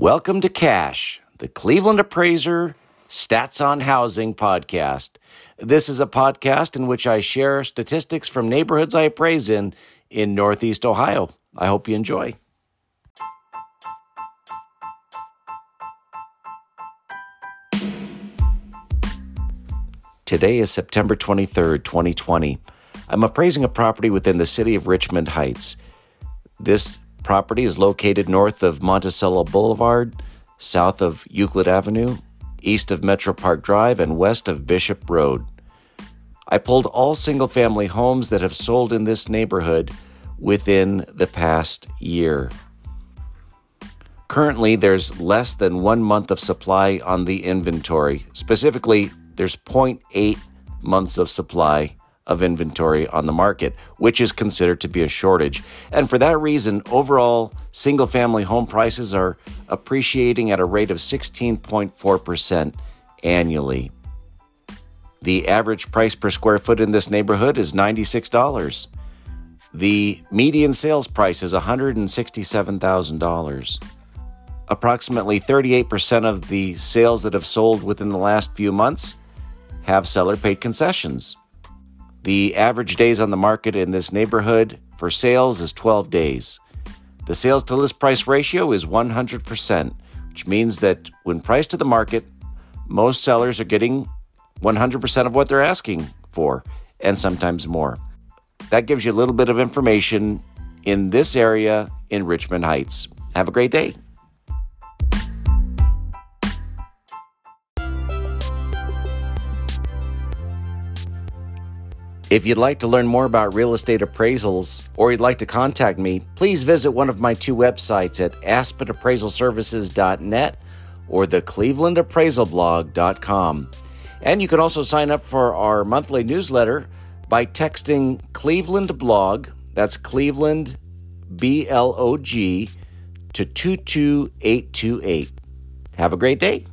Welcome to Cash, the Cleveland Appraiser Stats on Housing podcast. This is a podcast in which I share statistics from neighborhoods I appraise in in Northeast Ohio. I hope you enjoy. Today is September 23rd, 2020. I'm appraising a property within the city of Richmond Heights. This property is located north of Monticello Boulevard, south of Euclid Avenue, east of Metro Park Drive, and west of Bishop Road. I pulled all single family homes that have sold in this neighborhood within the past year. Currently, there's less than one month of supply on the inventory. Specifically, there's 0.8 months of supply of inventory on the market, which is considered to be a shortage. And for that reason, overall single family home prices are appreciating at a rate of 16.4% annually. The average price per square foot in this neighborhood is $96. The median sales price is $167,000. Approximately 38% of the sales that have sold within the last few months have seller paid concessions. The average days on the market in this neighborhood for sales is 12 days. The sales to list price ratio is 100%, which means that when priced to the market, most sellers are getting 100% of what they're asking for, and sometimes more. That gives you a little bit of information in this area in Richmond Heights. Have a great day. If you'd like to learn more about real estate appraisals or you'd like to contact me, please visit one of my two websites at aspenappraisalservices.net or the clevelandappraisalblog.com. And you can also sign up for our monthly newsletter by texting Cleveland blog, that's Cleveland B L O G, to 22828. Have a great day.